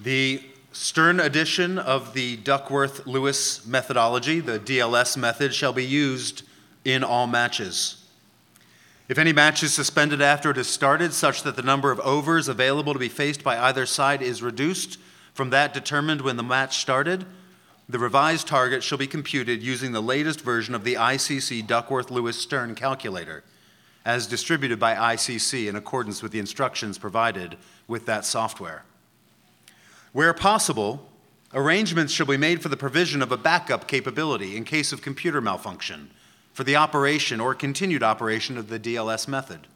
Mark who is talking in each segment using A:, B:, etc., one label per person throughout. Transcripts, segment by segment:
A: The Stern edition of the Duckworth Lewis methodology, the DLS method, shall be used in all matches. If any match is suspended after it is started, such that the number of overs available to be faced by either side is reduced from that determined when the match started, the revised target shall be computed using the latest version of the ICC Duckworth Lewis Stern calculator, as distributed by ICC in accordance with the instructions provided with that software. Where possible, arrangements shall be made for the provision of a backup capability in case of computer malfunction for the operation or continued operation of the DLS method.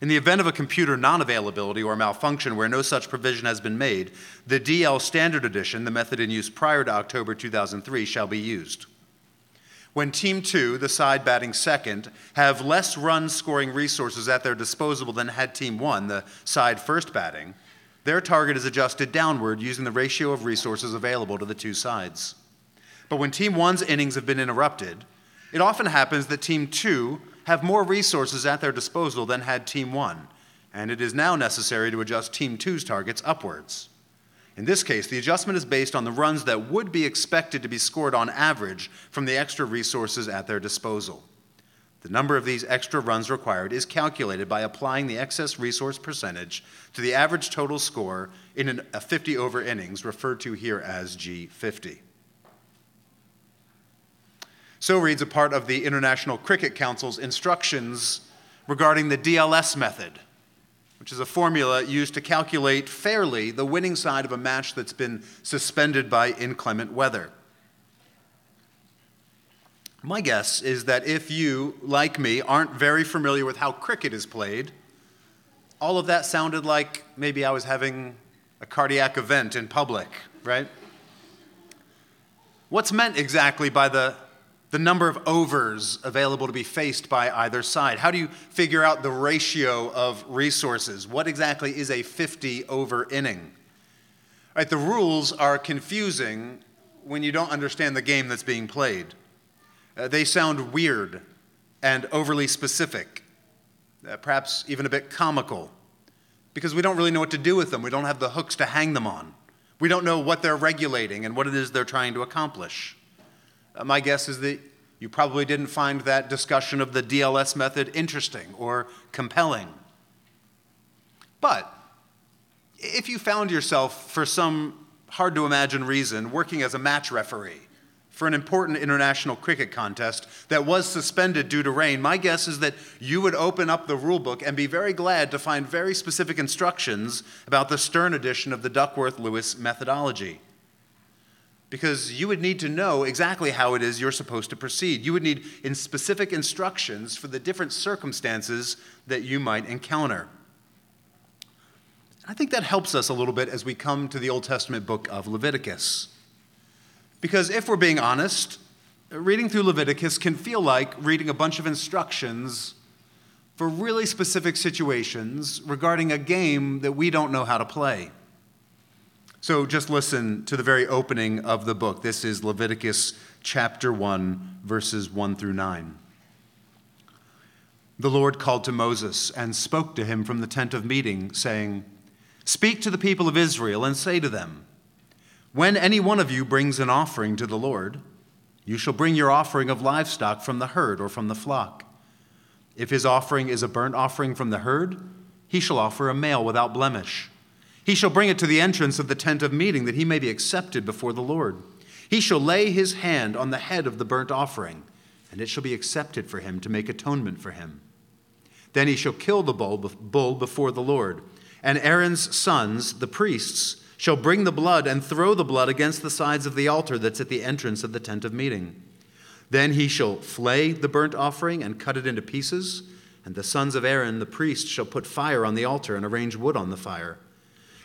A: In the event of a computer non availability or malfunction where no such provision has been made, the DL Standard Edition, the method in use prior to October 2003, shall be used. When Team 2, the side batting second, have less run scoring resources at their disposal than had Team 1, the side first batting, their target is adjusted downward using the ratio of resources available to the two sides. But when Team 1's innings have been interrupted, it often happens that Team 2 have more resources at their disposal than had Team 1, and it is now necessary to adjust Team 2's targets upwards. In this case, the adjustment is based on the runs that would be expected to be scored on average from the extra resources at their disposal. The number of these extra runs required is calculated by applying the excess resource percentage to the average total score in an, a 50 over innings, referred to here as G50. So reads a part of the International Cricket Council's instructions regarding the DLS method, which is a formula used to calculate fairly the winning side of a match that's been suspended by inclement weather. My guess is that if you, like me, aren't very familiar with how cricket is played, all of that sounded like maybe I was having a cardiac event in public, right? What's meant exactly by the, the number of overs available to be faced by either side? How do you figure out the ratio of resources? What exactly is a 50 over inning? Right, the rules are confusing when you don't understand the game that's being played. Uh, they sound weird and overly specific, uh, perhaps even a bit comical, because we don't really know what to do with them. We don't have the hooks to hang them on. We don't know what they're regulating and what it is they're trying to accomplish. Uh, my guess is that you probably didn't find that discussion of the DLS method interesting or compelling. But if you found yourself, for some hard to imagine reason, working as a match referee, for an important international cricket contest that was suspended due to rain, my guess is that you would open up the rulebook and be very glad to find very specific instructions about the Stern edition of the Duckworth Lewis methodology. Because you would need to know exactly how it is you're supposed to proceed. You would need in specific instructions for the different circumstances that you might encounter. I think that helps us a little bit as we come to the Old Testament book of Leviticus. Because if we're being honest, reading through Leviticus can feel like reading a bunch of instructions for really specific situations regarding a game that we don't know how to play. So just listen to the very opening of the book. This is Leviticus chapter 1, verses 1 through 9. The Lord called to Moses and spoke to him from the tent of meeting, saying, Speak to the people of Israel and say to them, when any one of you brings an offering to the Lord, you shall bring your offering of livestock from the herd or from the flock. If his offering is a burnt offering from the herd, he shall offer a male without blemish. He shall bring it to the entrance of the tent of meeting, that he may be accepted before the Lord. He shall lay his hand on the head of the burnt offering, and it shall be accepted for him to make atonement for him. Then he shall kill the bull before the Lord, and Aaron's sons, the priests, shall bring the blood and throw the blood against the sides of the altar that's at the entrance of the tent of meeting. Then he shall flay the burnt offering and cut it into pieces, and the sons of Aaron the priest shall put fire on the altar and arrange wood on the fire.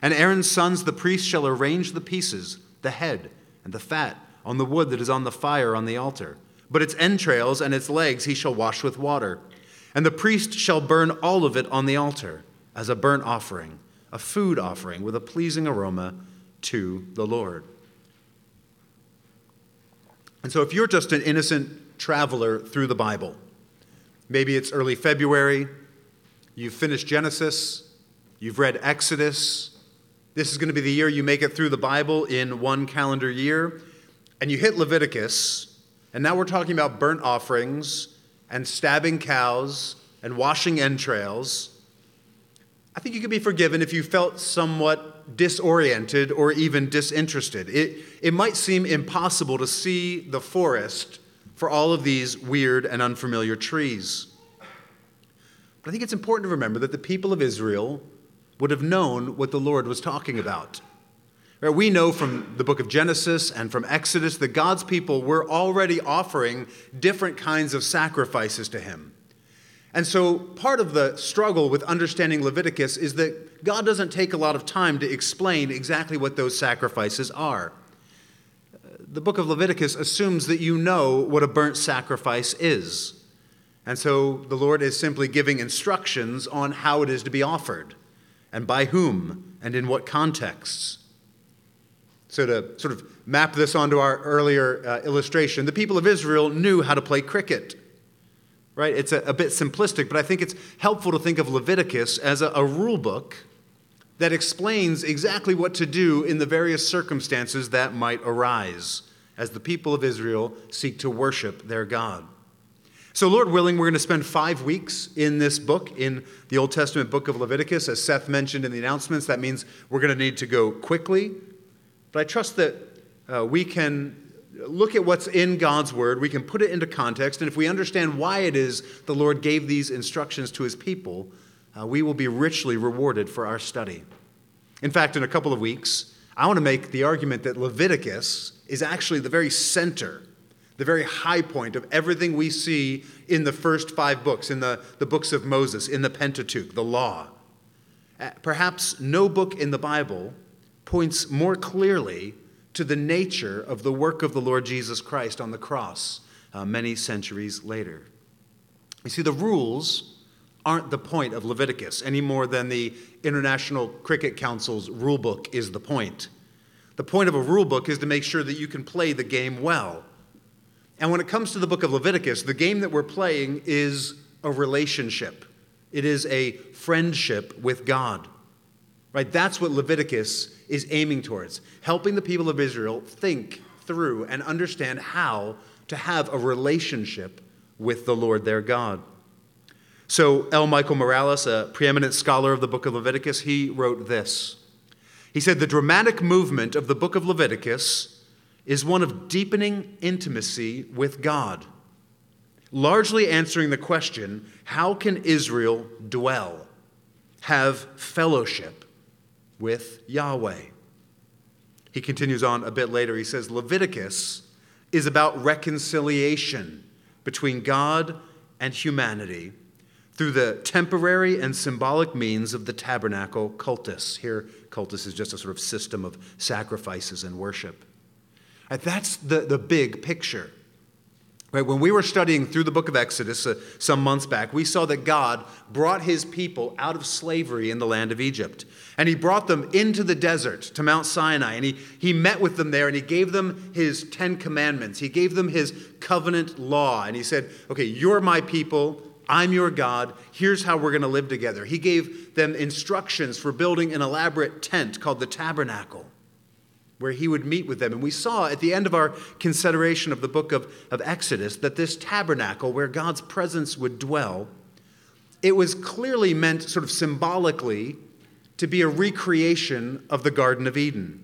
A: And Aaron's sons the priest shall arrange the pieces, the head, and the fat on the wood that is on the fire on the altar. But its entrails and its legs he shall wash with water. And the priest shall burn all of it on the altar as a burnt offering a food offering with a pleasing aroma to the Lord. And so, if you're just an innocent traveler through the Bible, maybe it's early February, you've finished Genesis, you've read Exodus, This is going to be the year you make it through the Bible in one calendar year. And you hit Leviticus, and now we're talking about burnt offerings and stabbing cows and washing entrails. I think you could be forgiven if you felt somewhat disoriented or even disinterested. It, it might seem impossible to see the forest for all of these weird and unfamiliar trees. But I think it's important to remember that the people of Israel would have known what the Lord was talking about. We know from the book of Genesis and from Exodus that God's people were already offering different kinds of sacrifices to Him. And so, part of the struggle with understanding Leviticus is that God doesn't take a lot of time to explain exactly what those sacrifices are. The book of Leviticus assumes that you know what a burnt sacrifice is. And so, the Lord is simply giving instructions on how it is to be offered and by whom and in what contexts. So, to sort of map this onto our earlier uh, illustration, the people of Israel knew how to play cricket. Right? It's a, a, bit simplistic, but I think it's helpful to think of Leviticus as a, a rule book that explains exactly what to do in the various circumstances that might arise as the people of Israel seek to worship their God. So, Lord willing, we're going to spend five weeks in this book, in the Old Testament book of Leviticus. As Seth mentioned in the announcements, that means we're going to need to go quickly. But I trust that uh, we can look at what's in God's word, we can put it into context, and if we understand why it is the Lord gave these instructions to his people, uh, we will be richly rewarded for our study. In fact, in a couple of weeks, I want to make the argument that Leviticus is actually the very center the very high point of everything we see in the first five books, in the, the books of Moses, in the Pentateuch, the law. Uh, perhaps no book in the Bible points more clearly to the nature of the work of the Lord Jesus Christ on the cross uh, many centuries later. You see, the rules aren't the point of Leviticus any more than the International Cricket Council's rule book is the point. The point of a rule book is to make sure that you can play the game well. And when it comes to the book of Leviticus, the game that we're playing is a relationship. It is a friendship with God. Right? That's what Leviticus is aiming towards, helping the people of Israel think through and understand how to have a relationship with the Lord their God. So, L. Michael Morales, a preeminent scholar of the book of Leviticus, he wrote this. He said, The dramatic movement of the book of Leviticus is one of deepening intimacy with God, largely answering the question how can Israel dwell, have fellowship with Yahweh? He continues on a bit later. He says Leviticus is about reconciliation between God and humanity through the temporary and symbolic means of the tabernacle cultus. Here, cultus is just a sort of system of sacrifices and worship. Right, that's the, the big picture. Right, when we were studying through the book of Exodus uh, some months back, we saw that God brought his people out of slavery in the land of Egypt. And he brought them into the desert to Mount Sinai. And he, he met with them there and he gave them his Ten Commandments. He gave them his covenant law. And he said, Okay, you're my people. I'm your God. Here's how we're going to live together. He gave them instructions for building an elaborate tent called the tabernacle where he would meet with them. And we saw at the end of our consideration of the book of, of Exodus that this tabernacle, where God's presence would dwell, it was clearly meant, sort of symbolically, to be a recreation of the Garden of Eden.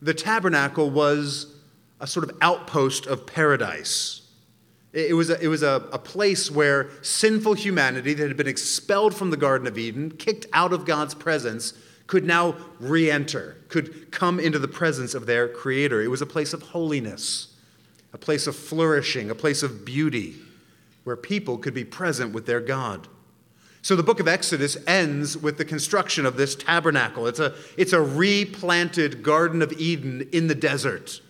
A: The tabernacle was a sort of outpost of paradise. It was, a, it was a, a place where sinful humanity that had been expelled from the Garden of Eden, kicked out of God's presence, could now re enter, could come into the presence of their Creator. It was a place of holiness, a place of flourishing, a place of beauty, where people could be present with their God. So the book of Exodus ends with the construction of this tabernacle. It's a, it's a replanted Garden of Eden in the desert.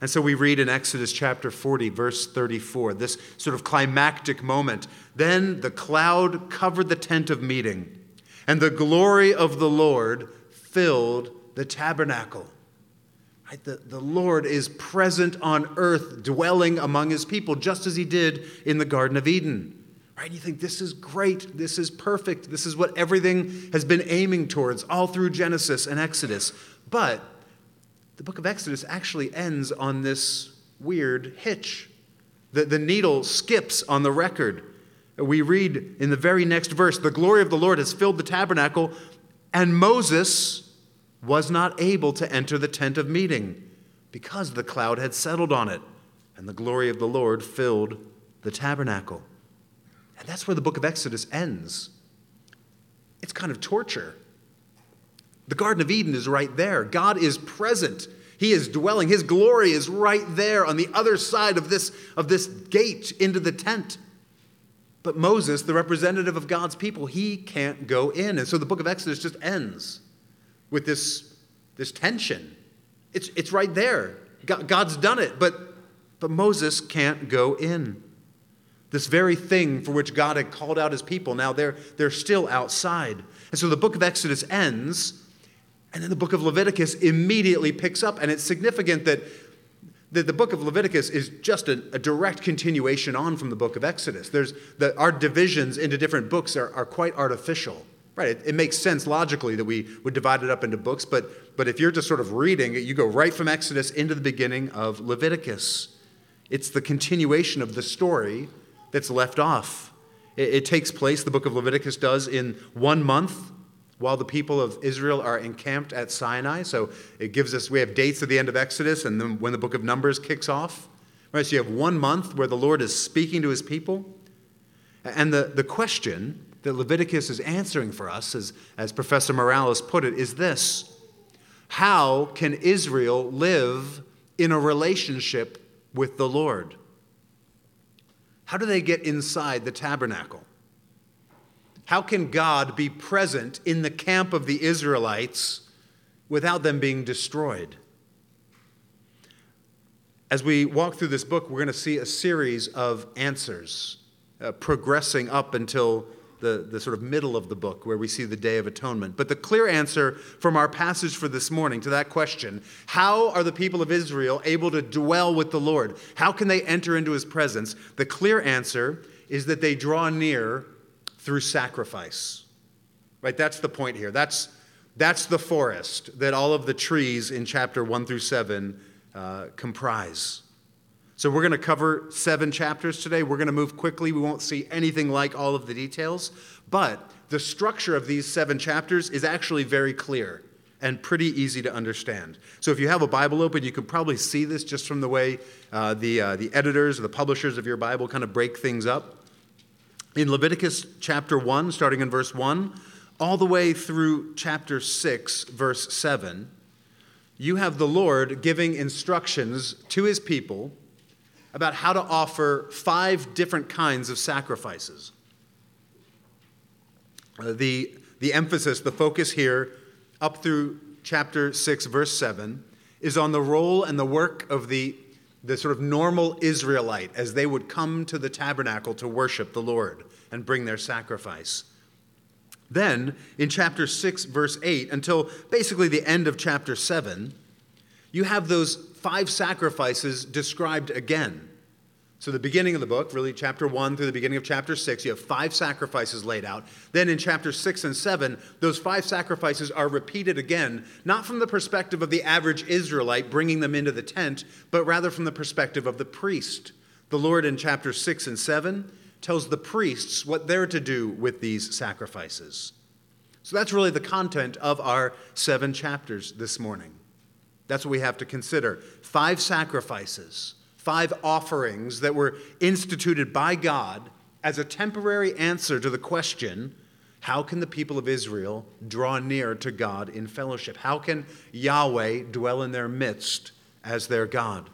A: And so we read in Exodus chapter 40, verse 34, this sort of climactic moment. Then the cloud covered the tent of meeting and the glory of the Lord filled the tabernacle. Right? The, the Lord is present on earth, dwelling among his people, just as he did in the Garden of Eden, Right? You think this is great, this is perfect, this is what everything has been aiming towards all through Genesis and Exodus. But the book of Exodus actually ends on this weird hitch. The, the needle skips on the record. We read in the very next verse the glory of the Lord has filled the tabernacle, and Moses was not able to enter the tent of meeting because the cloud had settled on it, and the glory of the Lord filled the tabernacle. And that's where the book of Exodus ends. It's kind of torture. The Garden of Eden is right there. God is present. He is dwelling. His glory is right there on the other side of this, of this gate into the tent. But Moses, the representative of God's people, he can't go in. And so the book of Exodus just ends with this, this tension. It's, it's right there. God, God's done it, but, but Moses can't go in. This very thing for which God had called out his people, now they're, they're still outside. And so the book of Exodus ends, and then the book of Leviticus immediately picks up. And it's significant that the, the book of Leviticus is just a, a, direct continuation on from the book of Exodus. There's the, our divisions into different books are, are quite artificial. Right, it, it, makes sense logically that we would divide it up into books, but, but if you're just sort of reading, you go right from Exodus into the beginning of Leviticus. It's the continuation of the story that's left off. It, it takes place, the book of Leviticus does, in one month while the people of Israel are encamped at Sinai. So it gives us, we have dates at the end of Exodus and then when the book of Numbers kicks off. Right, so you have one month where the Lord is speaking to his people. And the, the question that Leviticus is answering for us, as, as Professor Morales put it, is this How can Israel live in a relationship with the Lord? How do they get inside the tabernacle? How can God be present in the camp of the Israelites without them being destroyed? As we walk through this book, we're going to see a series of answers uh, progressing up until the, the sort of middle of the book where we see the Day of Atonement. But the clear answer from our passage for this morning to that question how are the people of Israel able to dwell with the Lord? How can they enter into his presence? The clear answer is that they draw near through sacrifice. Right? That's the point here. That's, that's the forest that all of the trees in chapter 1 through 7 uh, comprise. So we're going to cover seven chapters today. We're going to move quickly. We won't see anything like all of the details, but the structure of these seven chapters is actually very clear and pretty easy to understand. So if you have a Bible open, you can probably see this just from the way uh, the, uh, the editors or the publishers of your Bible kind of break things up. In Leviticus chapter 1, starting in verse 1, all the way through chapter 6, verse 7, you have the Lord giving instructions to his people about how to offer five different kinds of sacrifices. Uh, the, the emphasis, the focus here, up through chapter 6, verse 7, is on the role and the work of the, the sort of normal Israelite as they would come to the tabernacle to worship the Lord and bring their sacrifice. Then, in chapter 6, verse 8, until basically the end of chapter 7, you have those five sacrifices described again. So, the beginning of the book, really chapter 1 through the beginning of chapter 6, you have five sacrifices laid out. Then in chapter 6 and 7, those five sacrifices are repeated again, not from the perspective of the average Israelite bringing them into the tent, but rather from the perspective of the priest. The Lord in chapter 6 and 7 tells the priests what they're to do with these sacrifices. So that's really the content of our seven chapters this morning. That's what we have to consider. Five sacrifices, five offerings that were instituted by God as a temporary answer to the question how can the people of Israel draw near to God in fellowship? How can Yahweh dwell in their midst as their God?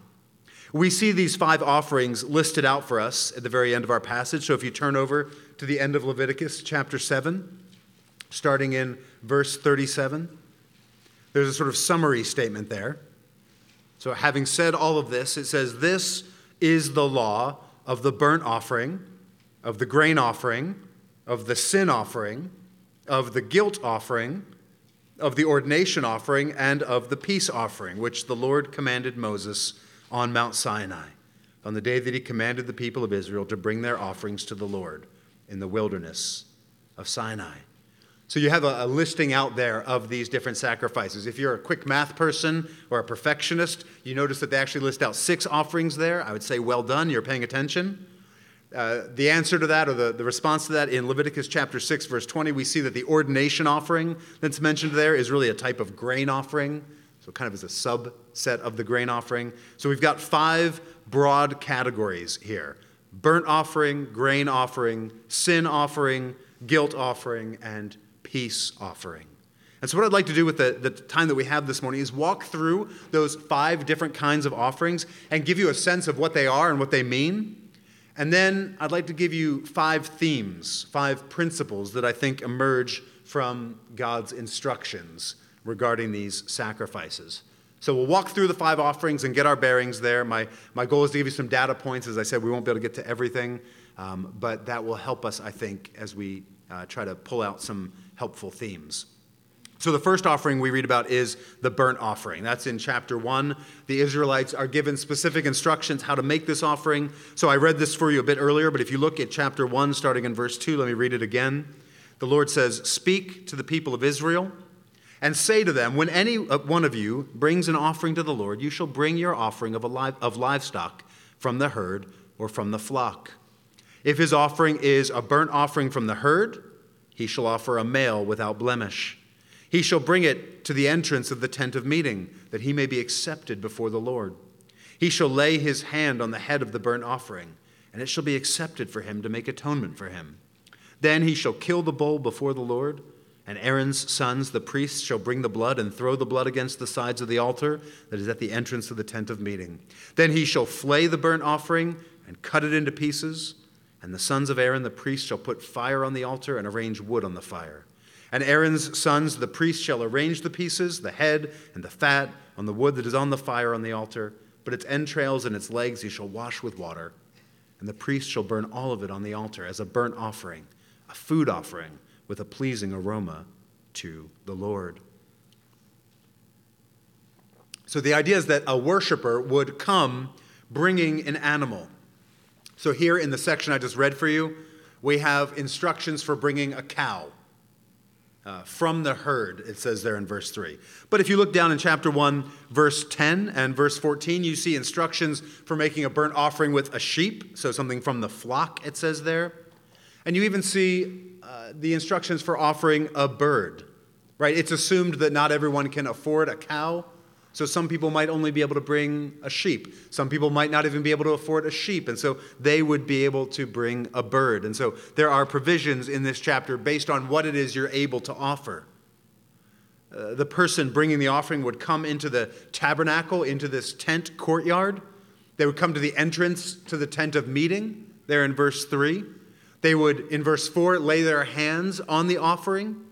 A: We see these five offerings listed out for us at the very end of our passage. So if you turn over to the end of Leviticus chapter 7, starting in verse 37. There's a sort of summary statement there. So, having said all of this, it says, This is the law of the burnt offering, of the grain offering, of the sin offering, of the guilt offering, of the ordination offering, and of the peace offering, which the Lord commanded Moses on Mount Sinai on the day that he commanded the people of Israel to bring their offerings to the Lord in the wilderness of Sinai. So you have a, a, listing out there of these different sacrifices. If you're a quick math person or a perfectionist, you notice that they actually list out six offerings there. I would say, well done, you're paying attention. Uh, the answer to that, or the, the response to that, in Leviticus chapter 6, verse 20, we see that the ordination offering that's mentioned there is really a type of grain offering. So, kind of as a subset of the grain offering. So, we've got five broad categories here burnt offering, grain offering, sin offering, guilt offering, and peace offering. And so, what I'd like to do with the, the time that we have this morning is walk through those five different kinds of offerings and give you a sense of what they are and what they mean. And then I'd like to give you five themes, five principles that I think emerge from God's instructions regarding these sacrifices. So we'll walk through the five offerings and get our bearings there. My, my goal is to give you some data points. As I said, we won't be able to get to everything, um, but that will help us, I think, as we uh, try to pull out some helpful themes. So, the first offering we read about is the burnt offering. That's in chapter 1. The Israelites are given specific instructions how to make this offering. So, I read this for you a bit earlier, but if you look at chapter 1, starting in verse 2, let me read it again. The Lord says, Speak to the people of Israel and say to them, When any one of you brings an offering to the Lord, you shall bring your offering of, li- of livestock from the herd or from the flock. If his offering is a burnt offering from the herd, he shall offer a male without blemish. He shall bring it to the entrance of the tent of meeting, that he may be accepted before the Lord. He shall lay his hand on the head of the burnt offering, and it shall be accepted for him to make atonement for him. Then he shall kill the bull before the Lord, and Aaron's sons, the priests, shall bring the blood and throw the blood against the sides of the altar that is at the entrance of the tent of meeting. Then he shall flay the burnt offering and cut it into pieces, and the sons of Aaron, the priest, shall put fire on the altar and arrange wood on the fire. And Aaron's sons, the priests, shall arrange the pieces, the head and the fat, on the wood that is on the fire on the altar. But its entrails and its legs you shall wash with water. And the priest shall burn all of it on the altar as a burnt offering, a food offering with a pleasing aroma to the Lord. So the idea is that a worshiper would come bringing an animal. So here in the section I just read for you, we have instructions for bringing a cow. Uh, from the herd, it says there in verse 3. But if you look down in chapter 1, verse 10 and verse 14, you see instructions for making a burnt offering with a sheep, so something from the flock, it says there. And you even see uh, the instructions for offering a bird, right? It's assumed that not everyone can afford a cow, so some people might only be able to bring a sheep. Some people might not even be able to afford a sheep, and so they would be able to bring a bird. And so there are provisions in this chapter based on what it is you're able to offer. Uh, the person bringing the offering would come into the tabernacle, into this tent courtyard. They would come to the entrance to the tent of meeting, there in verse 3. They would, in verse 4, lay their hands on the offering.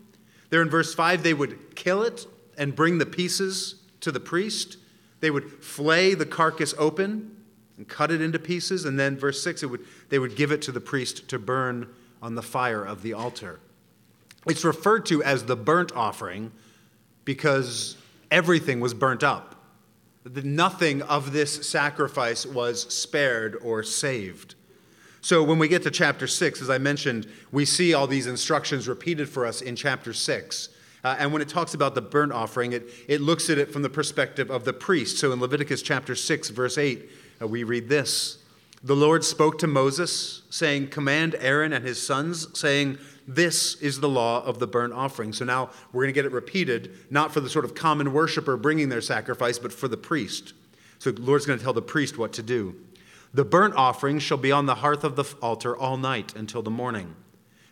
A: There in verse 5, they would kill it and bring the pieces to the priest. They would flay the carcass open and cut it into pieces. And then, verse 6, it would, they would give it to the priest to burn on the fire of the altar. It's referred to as the burnt offering because everything was burnt up. Nothing of this sacrifice was spared or saved. So when we get to chapter 6, as I mentioned, we see all these instructions repeated for us in chapter 6. Uh, and when it talks about the burnt offering, it, it looks at it from the perspective of the priest. So in Leviticus chapter 6, verse 8, uh, we read this The Lord spoke to Moses, saying, Command Aaron and his sons, saying, This is the law of the burnt offering. So now we're going to get it repeated, not for the sort of common worshiper bringing their sacrifice, but for the priest. So the Lord's going to tell the priest what to do. The burnt offering shall be on the hearth of the altar all night until the morning,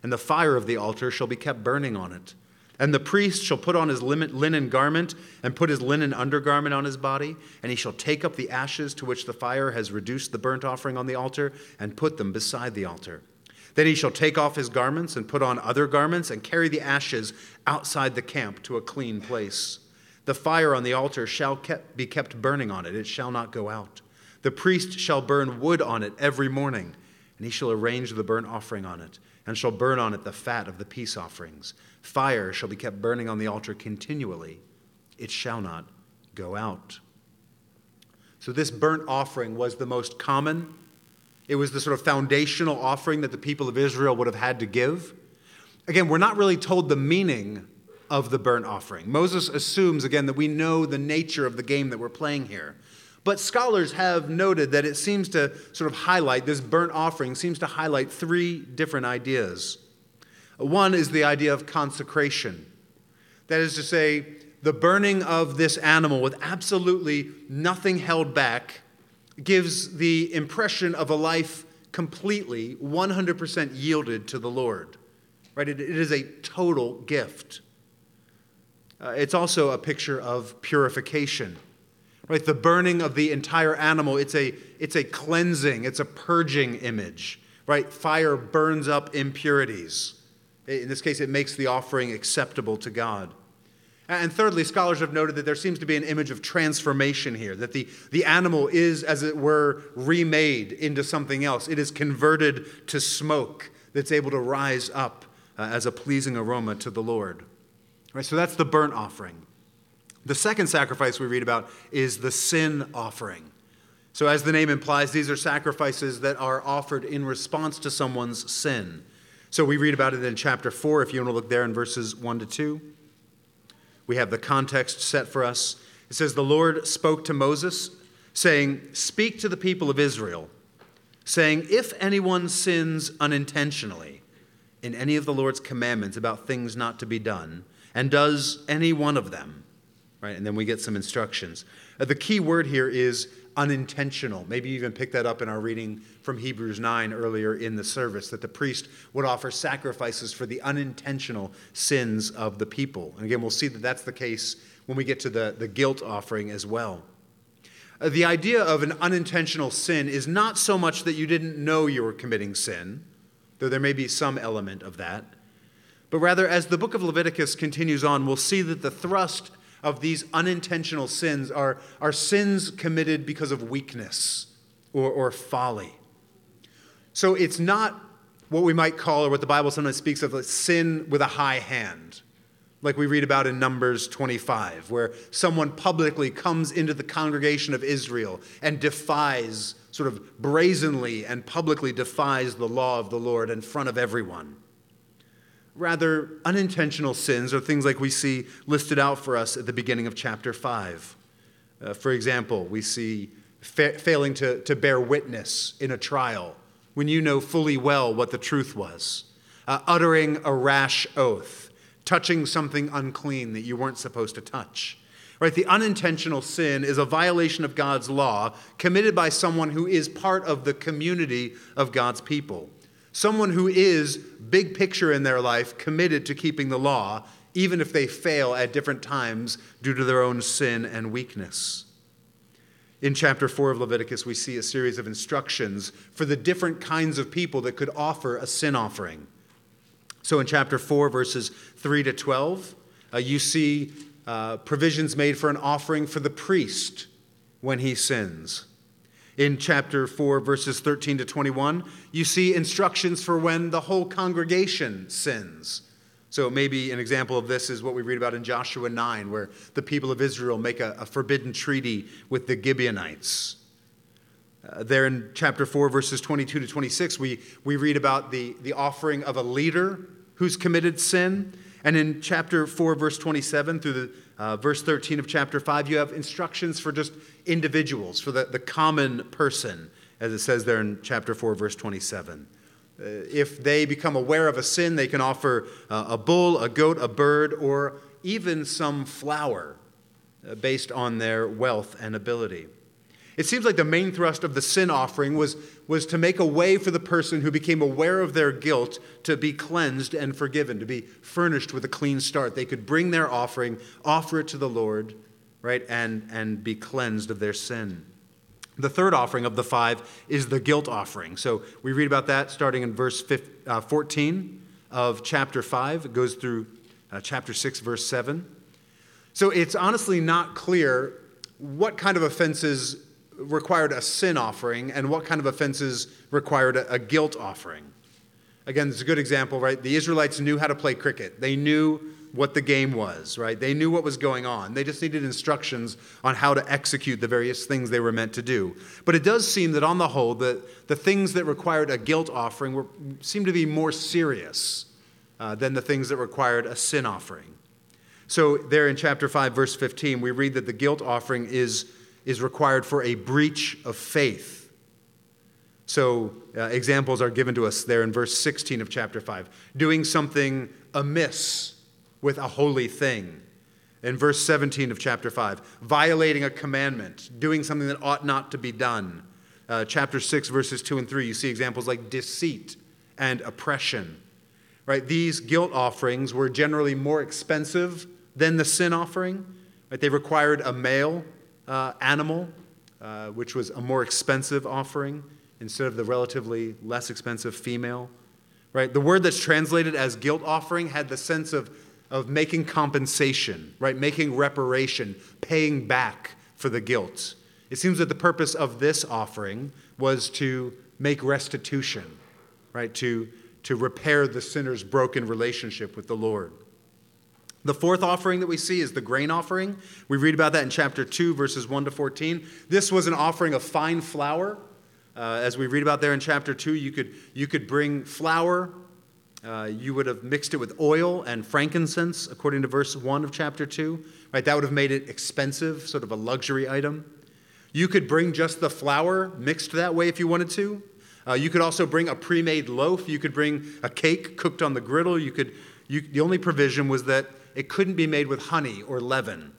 A: and the fire of the altar shall be kept burning on it. And the priest shall put on his linen garment and put his linen undergarment on his body, and he shall take up the ashes to which the fire has reduced the burnt offering on the altar and put them beside the altar. Then he shall take off his garments and put on other garments and carry the ashes outside the camp to a clean place. The fire on the altar shall be kept burning on it, it shall not go out. The priest shall burn wood on it every morning, and he shall arrange the burnt offering on it, and shall burn on it the fat of the peace offerings. Fire shall be kept burning on the altar continually, it shall not go out. So, this burnt offering was the most common, It was the sort of foundational offering that the people of Israel would have had to give. Again, we're not really told the meaning of the burnt offering. Moses assumes, again, that we know the nature of the game that we're playing here. But scholars have noted that it seems to sort of highlight, this burnt offering seems to highlight three different ideas. One is the idea of consecration. That is to say, the burning of this animal with absolutely nothing held back gives the impression of a life completely, 100% yielded to the Lord. Right? it, it is a total gift. Uh, it's also a picture of purification. Right? The burning of the entire animal, it's a, it's a cleansing, it's a purging image. Right? Fire burns up impurities. In this case, it makes the offering acceptable to God. And thirdly, scholars have noted that there seems to be an image of transformation here, that the, the animal is, as it were, remade into something else. It is converted to smoke that's able to rise up uh, as a pleasing aroma to the Lord. Right, so that's the burnt offering. The second sacrifice we read about is the sin offering. So, as the name implies, these are sacrifices that are offered in response to someone's sin. So, we read about it in chapter 4, if you want to look there in verses 1 to 2. We have the context set for us. It says, The Lord spoke to Moses, saying, Speak to the people of Israel, saying, If anyone sins unintentionally in any of the Lord's commandments about things not to be done, and does any one of them, right? And then we get some instructions. Uh, the key word here is unintentional. Maybe you even picked that up in our reading from Hebrews 9 earlier in the service, that the priest would offer sacrifices for the unintentional sins of the people. And again, we'll see that that's the case when we get to the, the guilt offering as well. Uh, the idea of an unintentional sin is not so much that you didn't know you were committing sin, though there may be some element of that, but rather, as the book of Leviticus continues on, we'll see that the thrust of these unintentional sins are, are sins committed because of weakness or, or folly. So it's not what we might call, or what the Bible sometimes speaks of, like sin with a high hand, like we read about in Numbers 25, where someone publicly comes into the congregation of Israel and defies, sort of brazenly and publicly defies the law of the Lord in front of everyone rather unintentional sins are things like we see listed out for us at the beginning of chapter 5. Uh, for example, we see fa- failing to, to bear witness in a trial when you know fully well what the truth was, uh, uttering a rash oath, touching something unclean that you weren't supposed to touch. Right? The unintentional sin is a violation of God's law committed by someone who is part of the community of God's people. Someone who is, big picture in their life, committed to keeping the law, even if they fail at different times due to their own sin and weakness. In chapter 4 of Leviticus, we see a series of instructions for the different kinds of people that could offer a sin offering. So in chapter 4, verses 3 to 12, uh, you see uh, provisions made for an offering for the priest when he sins in chapter 4, verses 13 to 21, you see instructions for when the whole congregation sins. So maybe an example of this is what we read about in Joshua 9, where the people of Israel make a, a forbidden treaty with the Gibeonites. Uh, there in chapter 4, verses 22 to 26, we, we read about the, the offering of a leader who's committed sin. And in chapter 4, verse 27 through the uh, verse 13 of chapter 5, you have instructions for just individuals, for the, the common person, as it says there in chapter 4, verse 27. Uh, if they become aware of a sin, they can offer uh, a bull, a goat, a bird, or even some flour uh, based on their wealth and ability. It seems like the main thrust of the sin offering was, was to make a way for the person who became aware of their guilt to be cleansed and forgiven, to be furnished with a clean start. They could bring their offering, offer it to the Lord, right, and, and be cleansed of their sin. The third offering of the five is the guilt offering. So we read about that starting in verse 15, uh, 14 of chapter 5. It goes through uh, chapter 6, verse 7. So it's honestly not clear what kind of offenses required a sin offering and what kind of offenses required a, a guilt offering. Again, it's a good example, right? The Israelites knew how to play cricket. They knew what the game was, right? They knew what was going on. They just needed instructions on how to execute the various things they were meant to do. But it does seem that on the whole, the, the things that required a guilt offering were, seem to be more serious uh, than the things that required a sin offering. So, there in chapter 5, verse 15, we read that the guilt offering is, is required for a breach of faith. So, uh, examples are given to us there in verse 16 of chapter 5 doing something amiss with a holy thing. In verse 17 of chapter 5, violating a commandment, doing something that ought not to be done. Uh, chapter 6, verses 2 and 3, you see examples like deceit and oppression. Right? These guilt offerings were generally more expensive than the sin offering. Right? They required a male uh, animal, uh, which was a more expensive offering, instead of the relatively less expensive female. Right? The word that's translated as guilt offering had the sense of, of making compensation, right? Making reparation, paying back for the guilt. It seems that the purpose of this offering was to make restitution, right? To, to repair the sinner's broken relationship with the Lord. The fourth offering that we see is the grain offering. We read about that in chapter 2, verses 1 to 14. This was an offering of fine flour. Uh, as we read about there in chapter 2, you could, you could bring flour. Uh, you would have mixed it with oil and frankincense, according to verse 1 of chapter 2. Right, that would have made it expensive, sort of a luxury item. You could bring just the flour mixed that way if you wanted to. Uh, you could also bring a pre made loaf. You could bring a cake cooked on the griddle. You could, you, the only provision was that it couldn't be made with honey or leaven.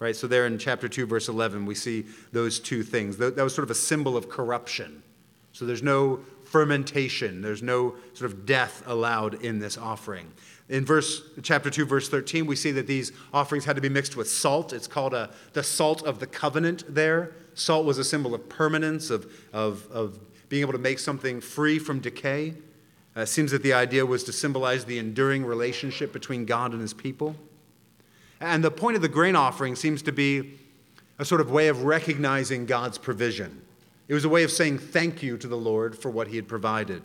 A: Right? So, there in chapter 2, verse 11, we see those two things. That was sort of a symbol of corruption. So, there's no fermentation, there's no sort of death allowed in this offering. In verse chapter 2 verse 13 we see that these offerings had to be mixed with salt. It's called a, the salt of the covenant there. Salt was a symbol of permanence of, of, of being able to make something free from decay. Uh, it seems that the idea was to symbolize the enduring relationship between God and his people. And the point of the grain offering seems to be a sort of way of recognizing God's provision. It was a way of saying thank you to the Lord for what he had provided.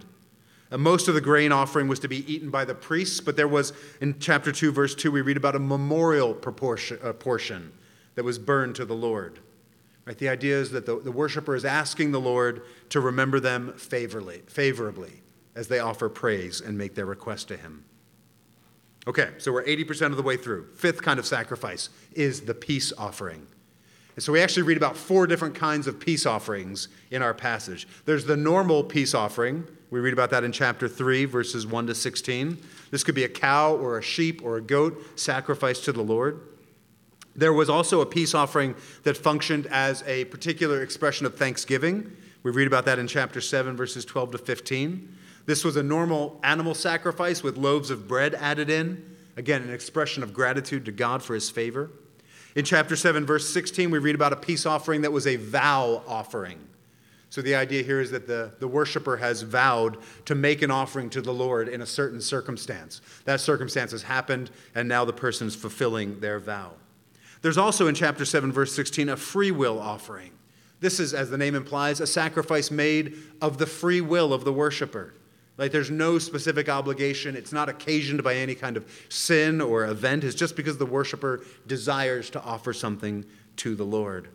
A: And most of the grain offering was to be eaten by the priests, but there was, in chapter 2, verse 2, we read about a memorial proportion, uh, portion that was burned to the Lord. Right? The idea is that the, the worshiper is asking the Lord to remember them favorably, favorably as they offer praise and make their request to Him. Okay, so we're 80% of the way through. Fifth kind of sacrifice is the peace offering. And so we actually read about four different kinds of peace offerings in our passage. There's the normal peace offering. We read about that in chapter 3, verses 1 to 16. This could be a cow or a sheep or a goat sacrificed to the Lord. There was also a peace offering that functioned as a particular expression of thanksgiving. We read about that in chapter 7, verses 12 to 15. This was a normal animal sacrifice with loaves of bread added in. Again, an expression of gratitude to God for his favor. In chapter 7, verse 16, we read about a peace offering that was a vow offering. So the idea here is that the, the worshiper has vowed to make an offering to the Lord in a certain circumstance. That circumstance has happened, and now the person is fulfilling their vow. There's also in chapter 7, verse 16, a free will offering. This is, as the name implies, a sacrifice made of the free will of the worshiper. Like there's no specific obligation. It's not occasioned by any kind of sin or event. It's just because the worshiper desires to offer something to the Lord.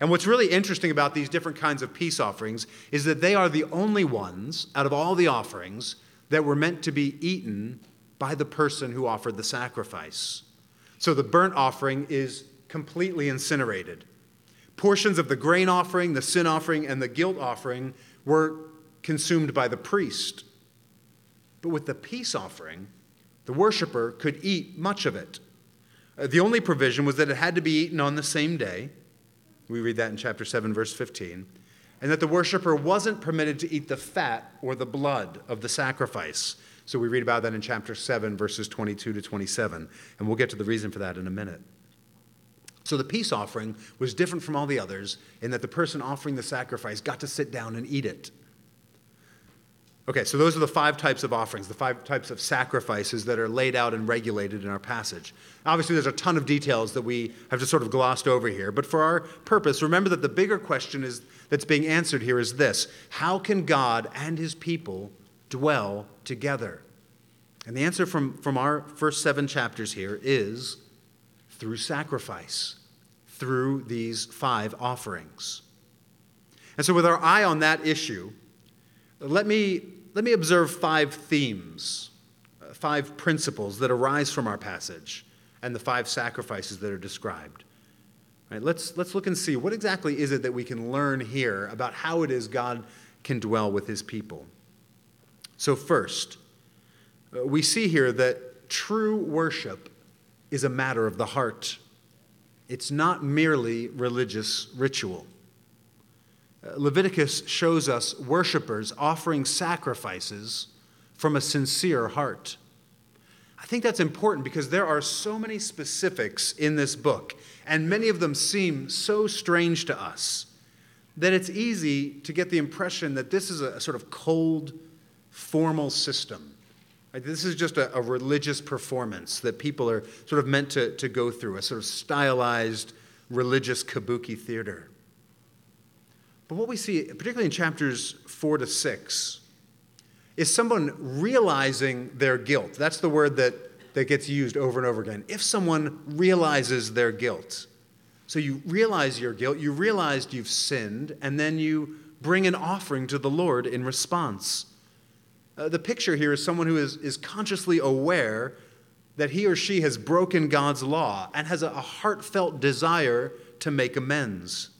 A: And what's really interesting about these different kinds of peace offerings is that they are the only ones out of all the offerings that were meant to be eaten by the person who offered the sacrifice. So the burnt offering is completely incinerated. Portions of the grain offering, the sin offering, and the guilt offering were consumed by the priest. But with the peace offering, the worshiper could eat much of it. Uh, the only provision was that it had to be eaten on the same day. We read that in chapter 7, verse 15. And that the worshiper wasn't permitted to eat the fat or the blood of the sacrifice. So we read about that in chapter 7, verses 22 to 27, and we'll get to the reason for that in a minute. So the peace offering was different from all the others in that the person offering the sacrifice got to sit down and eat it. Okay, so those are the five types of offerings, the five types of sacrifices that are laid out and regulated in our passage. Obviously, there's a ton of details that we have just sort of glossed over here, but for our purpose, remember that the bigger question is, that's being answered here is this How can God and his people dwell together. And the answer from, from our first seven chapters here is through sacrifice, through these five offerings. And so, with our eye on that issue, let me, let me observe five themes, uh, five principles that arise from our passage and the five sacrifices that are described. Let's, let's look and see what exactly is it that we can learn here about how it is God can dwell with his people. So, first, uh, we see here that true worship is a matter of the heart. It's not merely religious ritual. Uh, Leviticus shows us worshipers offering sacrifices from a sincere heart. I think that's important because there are so many specifics in this book, and many of them seem so strange to us that it's easy to get the impression that this is a sort of cold, formal system. This is just a, a, religious performance that people are sort of meant to, to go through, a sort of stylized religious kabuki theater. But what we see, particularly in chapters four to six, is someone realizing their guilt. That's the word that, that gets used over and over again. If someone realizes their guilt, so you realize your guilt, you realized you've sinned, and then you bring an offering to the Lord in response. Uh, the picture here is someone who is, is consciously aware that he or she has broken God's law and has a, a heartfelt desire to make amends.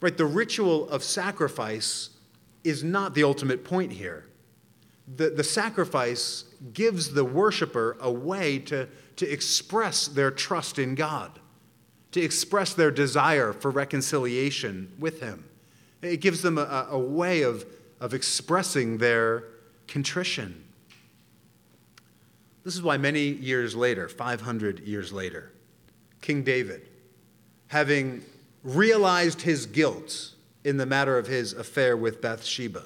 A: Right? The ritual of sacrifice is not the ultimate point here. The, the sacrifice gives the worshiper a way to, to express their trust in God, to express their desire for reconciliation with Him. It gives them a, a way of, of expressing their contrition. This is why many years later, 500 years later, King David, having realized his guilt in the matter of his affair with Bathsheba,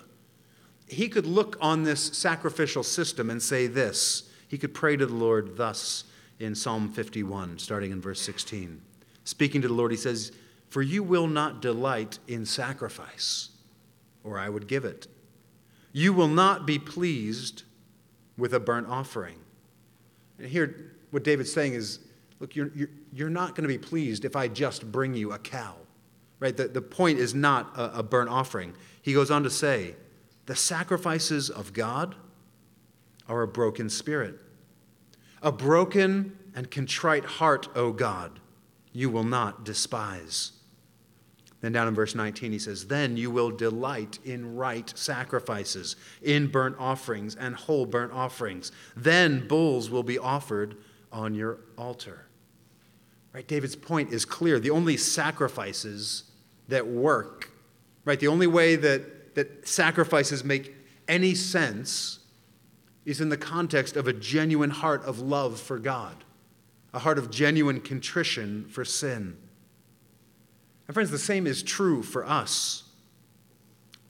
A: he could look on this sacrificial system and say this. He could pray to the Lord thus in Psalm 51, starting in verse 16. Speaking to the Lord, he says, For you will not delight in sacrifice, or I would give it. You will not be pleased with a burnt offering. And here, what David's saying is look, you're, you're, you're not going to be pleased if I just bring you a cow. Right? The, the point is not a, a burnt offering. He goes on to say, the sacrifices of God are a broken spirit. A broken and contrite heart, O God, you will not despise. Then down in verse 19, he says, Then you will delight in right sacrifices, in burnt offerings and whole burnt offerings. Then bulls will be offered on your altar. Right? David's point is clear. The only sacrifices that work, right? The only way that, that sacrifices make any sense is in the context of a genuine heart of love for God, a heart of genuine contrition for sin. And friends, the same is true for us.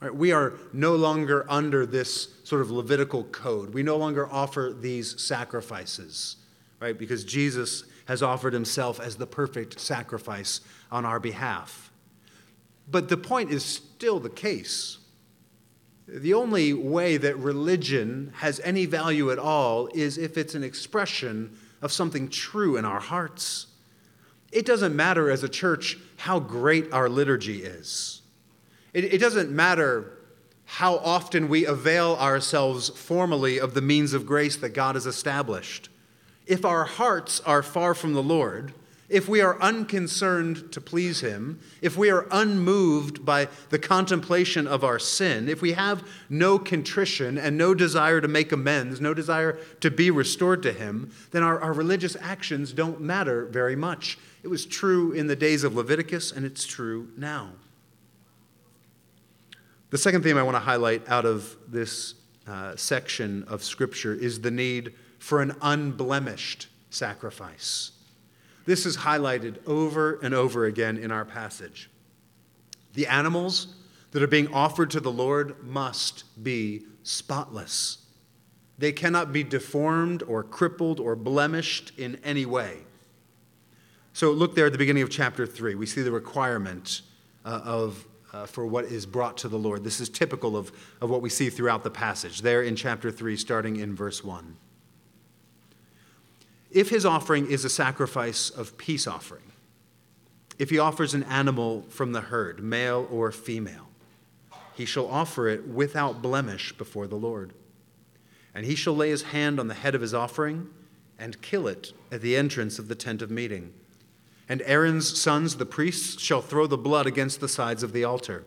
A: Right? We are no longer under this sort of Levitical code. We no longer offer these sacrifices, right? Because Jesus has offered himself as the perfect sacrifice on our behalf. But the point is still the case. The only way that religion has any value at all is if it's an expression of something true in our hearts. It doesn't matter as a church how great our liturgy is. It, it doesn't matter how often we avail ourselves formally of the means of grace that God has established. If our hearts are far from the Lord, if we are unconcerned to please Him, if we are unmoved by the contemplation of our sin, if we have no contrition and no desire to make amends, no desire to be restored to Him, then our, our religious actions don't matter very much. It was true in the days of Leviticus, and it's true now. The second theme I want to highlight out of this uh, section of Scripture is the need for an unblemished sacrifice. This is highlighted over and over again in our passage. The animals that are being offered to the Lord must be spotless. They cannot be deformed or crippled or blemished in any way. So look there at the beginning of chapter 3. We see the requirement uh, of, uh, for what is brought to the Lord. This is typical of, of what we see throughout the passage. There in chapter 3, starting in verse 1. If his offering is a sacrifice of peace offering, if he offers an animal from the herd, male or female, he shall offer it without blemish before the Lord. And he shall lay his hand on the head of his offering and kill it at the entrance of the tent of meeting. And Aaron's sons, the priests, shall throw the blood against the sides of the altar.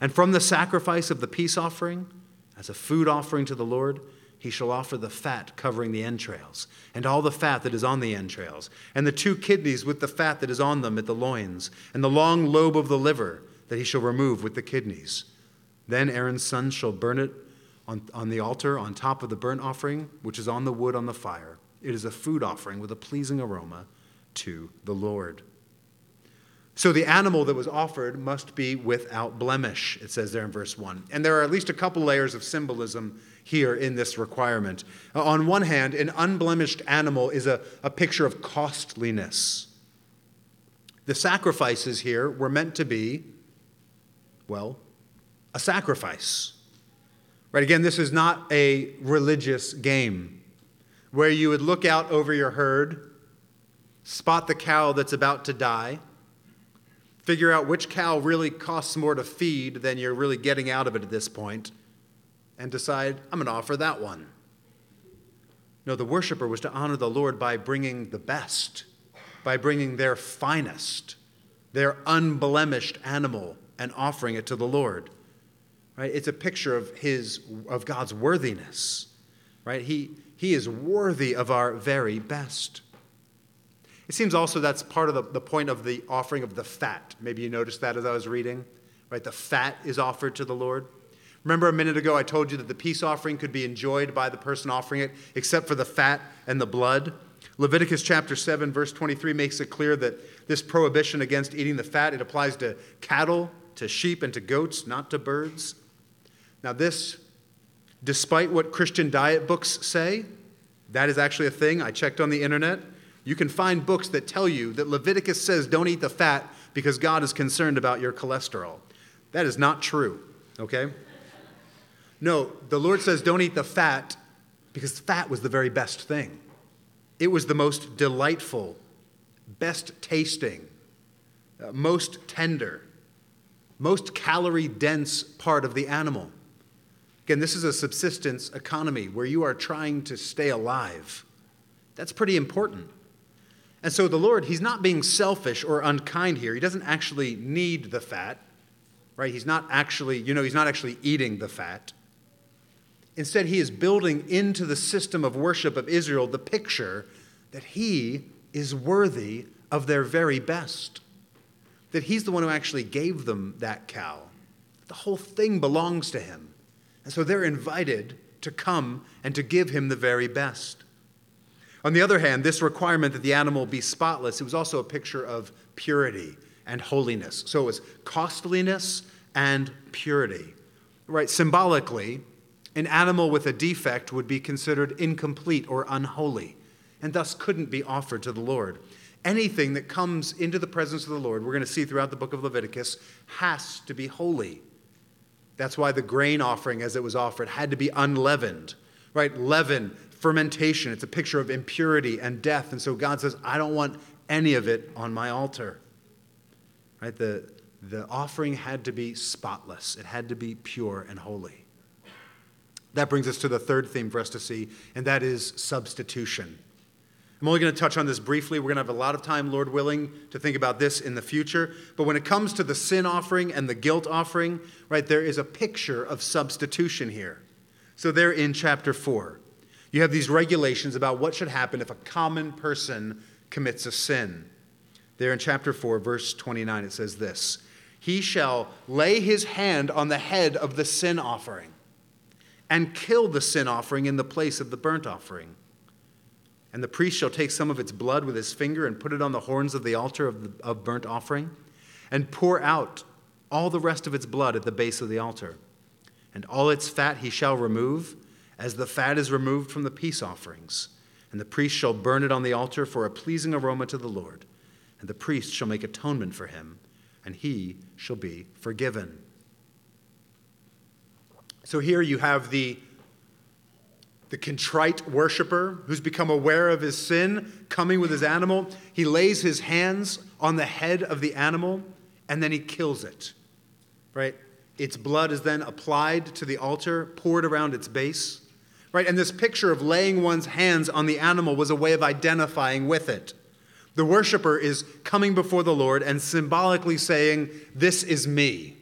A: And from the sacrifice of the peace offering, as a food offering to the Lord, he shall offer the fat covering the entrails, and all the fat that is on the entrails, and the two kidneys with the fat that is on them at the loins, and the long lobe of the liver that he shall remove with the kidneys. Then Aaron's sons shall burn it on, on the altar on top of the burnt offering, which is on the wood on the fire. It is a food offering with a pleasing aroma to the Lord. So the animal that was offered must be without blemish, it says there in verse 1. And there are at least a couple layers of symbolism here in this requirement. Uh, on one hand, an unblemished animal is a, a picture of costliness. The sacrifices here were meant to be, well, a sacrifice. Right? Again, this is not a religious game where you would look out over your herd, spot the cow that's about to die figure out which cow really costs more to feed than you're really getting out of it at this point, and decide, I'm going to offer that one. No, the worshiper was to honor the Lord by bringing the best, by bringing their finest, their unblemished animal, and offering it to the Lord. Right? It's a picture of his of God's worthiness. Right? He, he is worthy of our very best. It seems also that's part of the, the point of the offering of the fat. Maybe you noticed that as I was reading, right? The fat is offered to the Lord. Remember a minute ago I told you that the peace offering could be enjoyed by the person offering it, except for the fat and the blood. Leviticus chapter 7, verse 23 makes it clear that this prohibition against eating the fat, it applies to cattle, to sheep, and to goats, not to birds. Now, this, despite what Christian diet books say, that is actually a thing. I checked on the internet. You can find books that tell you that Leviticus says don't eat the fat because God is concerned about your cholesterol. That is not true, okay? No, the Lord says don't eat the fat because fat was the very best thing. It was the most delightful, best tasting, uh, most tender, most calorie dense part of the animal. Again, this is a subsistence economy where you are trying to stay alive. That's pretty important. And so the Lord, He's not being selfish or unkind here. He doesn't actually need the fat, right? He's not actually, you know, He's not actually eating the fat. Instead, He is building into the system of worship of Israel the picture that He is worthy of their very best, that He's the one who actually gave them that cow. The whole thing belongs to Him. And so they're invited to come and to give Him the very best. On the other hand, this requirement that the animal be spotless, it was also a picture of purity and holiness. So it was costliness and purity. Right? Symbolically, an animal with a defect would be considered incomplete or unholy, and thus couldn't be offered to the Lord. Anything that comes into the presence of the Lord, we're going to see throughout the book of Leviticus, has to be holy. That's why the grain offering, as it was offered, had to be unleavened. Right? Leaven fermentation. It's a picture of impurity and death. And so God says, I don't want any of it on my altar. Right? The, the offering had to be spotless, it had to be pure and holy. That brings us to the third theme for us to see, and that is substitution. I'm only going to touch on this briefly. We're going to have a lot of time, Lord willing, to think about this in the future. But when it comes to the sin offering and the guilt offering, right, there is a picture of substitution here. So there in chapter 4 you have these regulations about what should happen if a common person commits a sin. There in chapter 4, verse 29, it says this He shall lay his hand on the head of the sin offering and kill the sin offering in the place of the burnt offering. And the priest shall take some of its blood with his finger and put it on the horns of the altar of, the, of burnt offering and pour out all the rest of its blood at the base of the altar. And all its fat he shall remove as the fat is removed from the peace offerings. And the priest shall burn it on the altar for a pleasing aroma to the Lord. And the priest shall make atonement for him, and he shall be forgiven. So here you have the, the contrite worshiper who's become aware of his sin, coming with his animal. He lays his hands on the head of the animal and then he kills it. Right? Its blood is then applied to the altar, poured around its base. Right? And this picture of laying one's hands on the animal was a way of identifying with it. The worshiper is coming before the Lord and symbolically saying, This is me.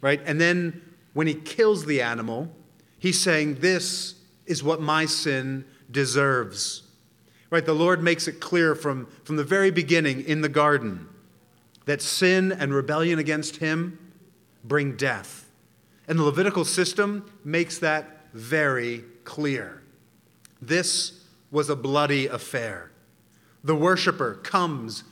A: Right? And then when he kills the animal, he's saying, This is what my sin deserves. Right? The Lord makes it clear from, from the very beginning in the garden that sin and rebellion against him bring death. And the Levitical system makes that very clear. This was a bloody affair. The worshiper comes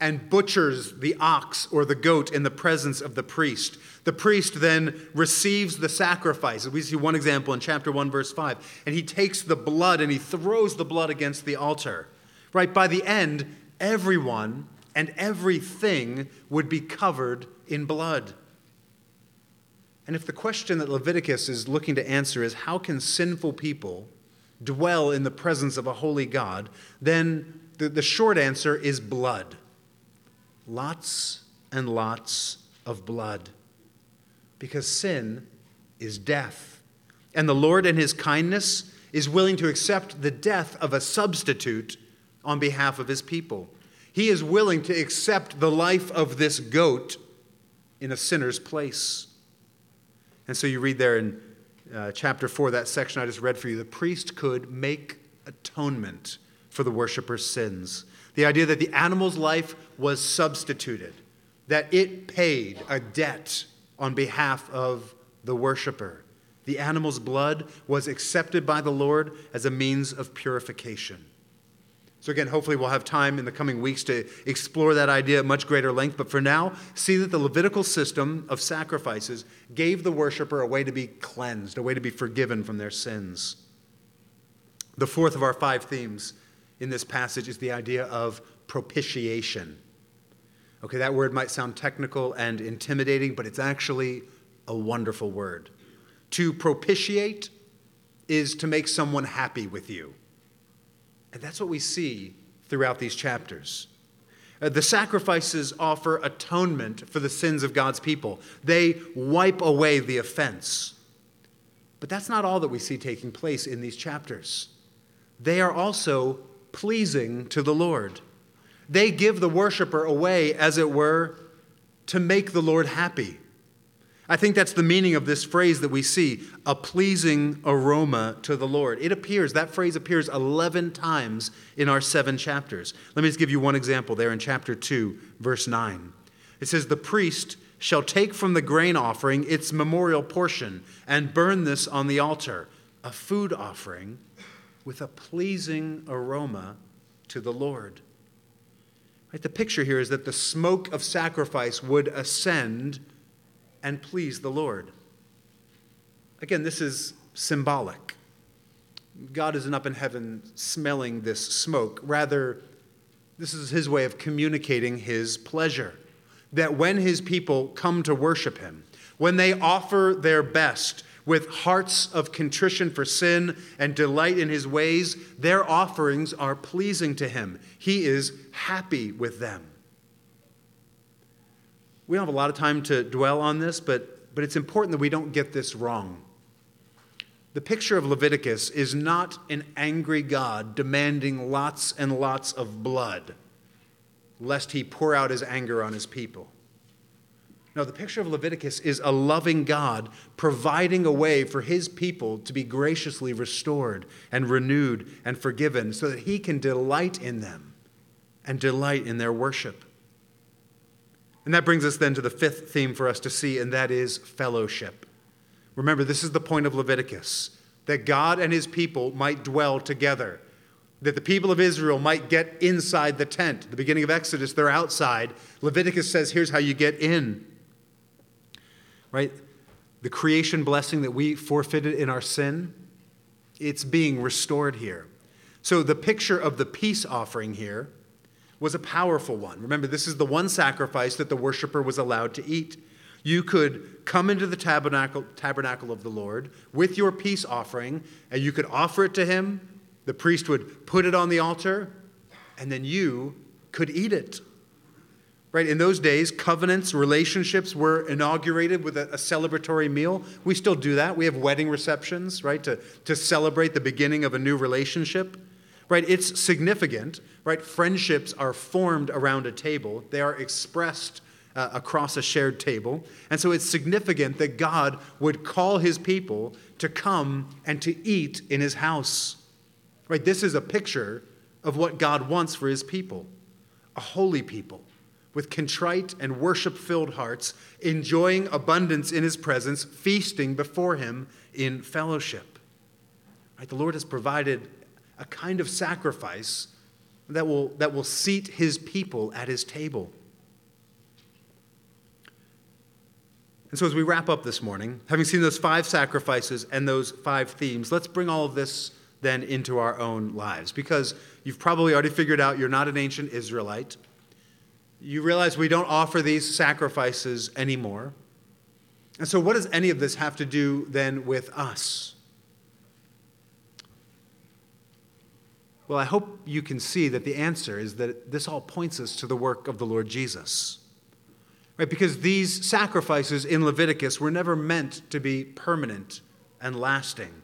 A: and butchers the ox or the goat in the presence of the priest. The priest then receives the sacrifice. We see one example in chapter 1, verse 5. And he takes the blood and he throws the blood against the altar. Right? By the end, everyone and everything would be covered in blood. And if the question that Leviticus is looking to answer is how can sinful people dwell in the presence of a holy God, then the, the short answer is blood. Lots and lots of blood. Because sin is death. And the Lord, in his kindness, is willing to accept the death of a substitute on behalf of his people. He is willing to accept the life of this goat in a sinner's place. And so you read there in uh, chapter 4, that section I just read for you, the priest could make atonement for the worshiper's sins. The idea that the animal's life was substituted, that it paid a debt on behalf of the worshiper. The animal's blood was accepted by the Lord as a means of purification. So, again, hopefully, we'll have time in the coming weeks to explore that idea at much greater length. But for now, see that the Levitical system of sacrifices gave the worshiper a way to be cleansed, a way to be forgiven from their sins. The fourth of our five themes in this passage is the idea of propitiation. Okay, that word might sound technical and intimidating, but it's actually a wonderful word. To propitiate is to make someone happy with you. And that's what we see throughout these chapters. Uh, the sacrifices offer atonement for the sins of God's people, they wipe away the offense. But that's not all that we see taking place in these chapters. They are also pleasing to the Lord. They give the worshiper away, as it were, to make the Lord happy. I think that's the meaning of this phrase that we see a pleasing aroma to the Lord. It appears, that phrase appears 11 times in our seven chapters. Let me just give you one example there in chapter 2, verse 9. It says, The priest shall take from the grain offering its memorial portion and burn this on the altar, a food offering with a pleasing aroma to the Lord. Right, the picture here is that the smoke of sacrifice would ascend and please the Lord. Again, this is symbolic. God isn't up in heaven smelling this smoke. Rather, this is his way of communicating his pleasure. That when his people come to worship him, when they offer their best, with hearts of contrition for sin and delight in his ways, their offerings are pleasing to him. He is happy with them. We don't have a lot of time to dwell on this, but, but it's important that we don't get this wrong. The picture of Leviticus is not an angry God demanding lots and lots of blood, lest he pour out his anger on his people. No, the picture of Leviticus is a loving God providing a way for his people to be graciously restored and renewed and forgiven so that he can delight in them and delight in their worship. And that brings us then to the fifth theme for us to see, and that is fellowship. Remember, this is the point of Leviticus that God and his people might dwell together, that the people of Israel might get inside the tent. The beginning of Exodus, they're outside. Leviticus says, here's how you get in right? The creation blessing that we forfeited in our sin, it's being restored here. So the picture of the peace offering here was a powerful one. Remember, this is the one sacrifice that the worshiper was allowed to eat. you could come into the tabernacle, tabernacle of the Lord with your peace offering, and you could offer it to him. The priest would put it on the altar, and then you could eat it. Right? In those days, covenants, relationships were inaugurated with a, a, celebratory meal. We still do that. We have wedding receptions, right, to, to celebrate the beginning of a new relationship. Right? It's significant, right? Friendships are formed around a table, they are expressed uh, across a shared table. And so it's significant that God would call his people to come and to eat in his house. Right? This is a picture of what God wants for his people a holy people with contrite and worship filled hearts, enjoying abundance in his presence, feasting before him in fellowship. Right? The Lord has provided a kind of sacrifice that will, that will seat his people at his table. And so, as we wrap up this morning, having seen those five sacrifices and those five themes, let's bring all of this then into our own lives. Because you've probably already figured out you're not an ancient Israelite you realize we don't offer these sacrifices anymore. And so, what does any of this have to do then with us? Well, I hope you can see that the answer is that this all points us to the work of the Lord Jesus. Right? Because these sacrifices in Leviticus were never meant to be permanent and lasting.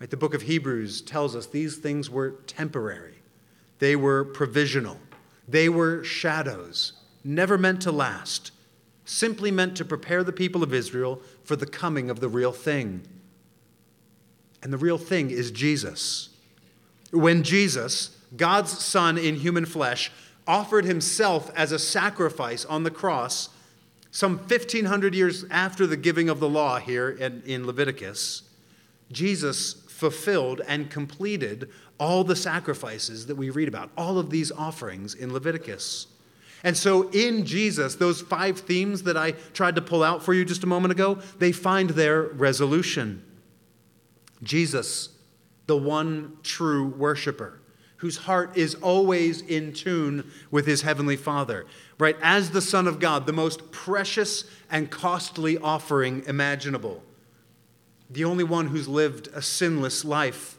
A: Right? The book of Hebrews tells us these things were temporary, they were provisional. They were shadows, never meant to last, simply meant to prepare the people of Israel for the coming of the real thing. And the real thing is Jesus. When Jesus, God's Son in human flesh, offered himself as a sacrifice on the cross, some 1,500 years after the giving of the law here in, in Leviticus, Jesus fulfilled and completed all the sacrifices that we read about, all of these offerings in Leviticus. And so in Jesus, those five themes that I tried to pull out for you just a moment ago, they find their resolution. Jesus, the one true worshiper, whose heart is always in tune with his heavenly Father, right? As the Son of God, the most precious and costly offering imaginable, the only one who's lived a sinless life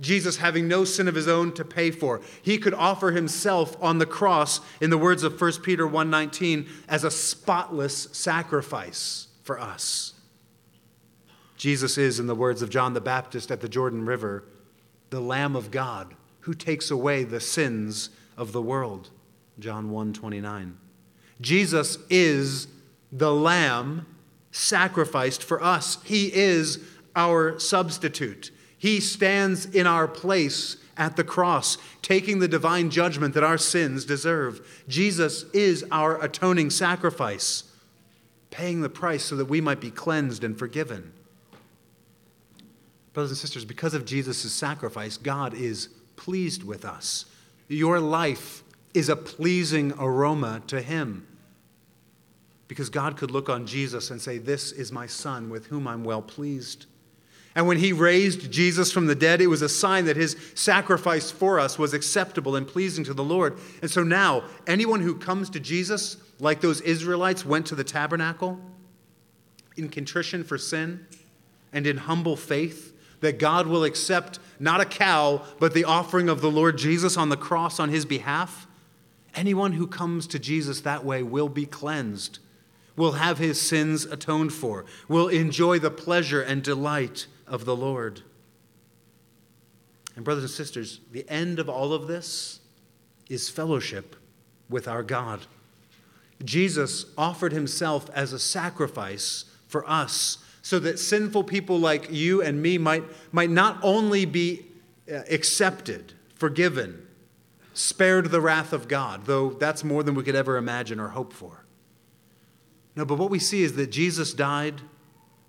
A: Jesus having no sin of his own to pay for. He could offer himself on the cross in the words of 1 Peter 1:19 as a spotless sacrifice for us. Jesus is in the words of John the Baptist at the Jordan River, the lamb of God who takes away the sins of the world. John 1:29. Jesus is the lamb sacrificed for us. He is our substitute. He stands in our place at the cross, taking the divine judgment that our sins deserve. Jesus is our atoning sacrifice, paying the price so that we might be cleansed and forgiven. Brothers and sisters, because of Jesus' sacrifice, God is pleased with us. Your life is a pleasing aroma to Him. Because God could look on Jesus and say, This is my Son with whom I'm well pleased. And when he raised Jesus from the dead, it was a sign that his sacrifice for us was acceptable and pleasing to the Lord. And so now, anyone who comes to Jesus, like those Israelites went to the tabernacle, in contrition for sin and in humble faith, that God will accept not a cow, but the offering of the Lord Jesus on the cross on his behalf. Anyone who comes to Jesus that way will be cleansed, will have his sins atoned for, will enjoy the pleasure and delight of the Lord. And, brothers and sisters, the end of all of this is fellowship with our God. Jesus offered himself as a sacrifice for us so that sinful people like you and me might, might not only be uh, accepted, forgiven, spared the wrath of God, though that's more than we could ever imagine or hope for. No, but what we see is that Jesus died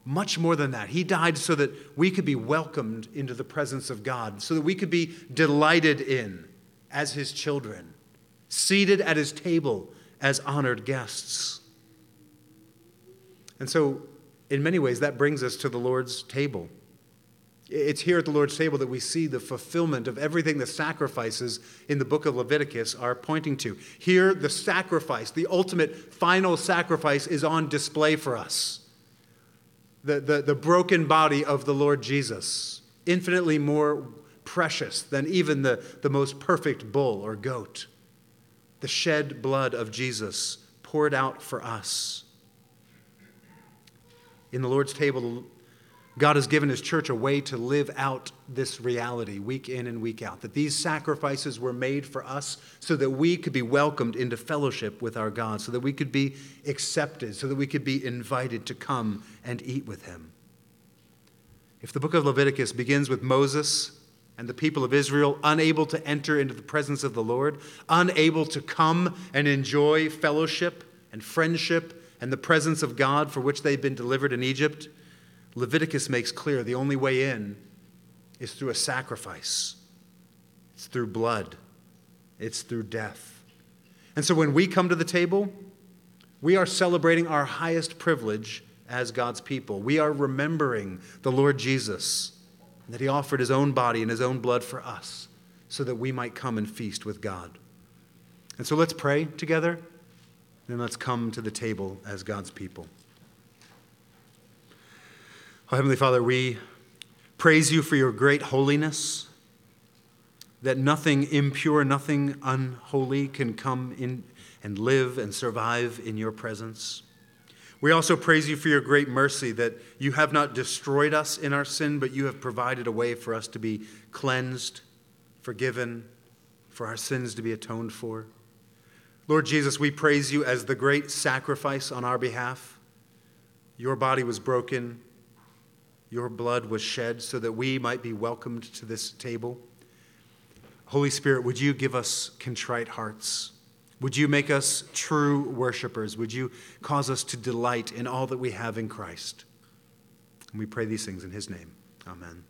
A: much more than that. He died so that we could be welcomed into the presence of God, so that we could be delighted in as his children, seated at his table as honored guests. And so, in many ways, that brings us to the Lord's table.
B: It's here at the Lord's table that we see the fulfillment of everything the sacrifices in the book of Leviticus are pointing to. Here, the sacrifice, the ultimate final sacrifice, is on display for us. The, the, the broken body of the Lord Jesus, infinitely more precious than even the, the most perfect bull or goat. The shed blood of Jesus poured out for us. In the Lord's table, God has given His church a way to live out this reality week in and week out. That these sacrifices were made for us so that we could be welcomed into fellowship with our God, so that we could be accepted, so that we could be invited to come and eat with Him. If the book of Leviticus begins with Moses and the people of Israel unable to enter into the presence of the Lord, unable to come and enjoy fellowship and friendship and the presence of God for which they've been delivered in Egypt, Leviticus makes clear the only way in is through a sacrifice, it's through blood, it's through death. And so when we come to the table, we are celebrating our highest privilege as God's people. We are remembering the Lord Jesus, that He offered His own body and His own blood for us so that we might come and feast with God. And so let's pray together, and let's come to the table as God's people. Oh, Heavenly Father, we praise you for your great holiness, that nothing impure, nothing unholy can come in and live and survive in your presence. We also praise you for your great mercy that you have not destroyed us in our sin, but you have provided a way for us to be cleansed, forgiven, for our sins to be atoned for. Lord Jesus, we praise you as the great sacrifice on our behalf. Your body was broken, your blood was shed so that we might be welcomed to this table. Holy Spirit, would you give us contrite hearts? Would you make us true worshipers? Would you cause us to delight in all that we have in Christ? And we pray these things in his name. Amen.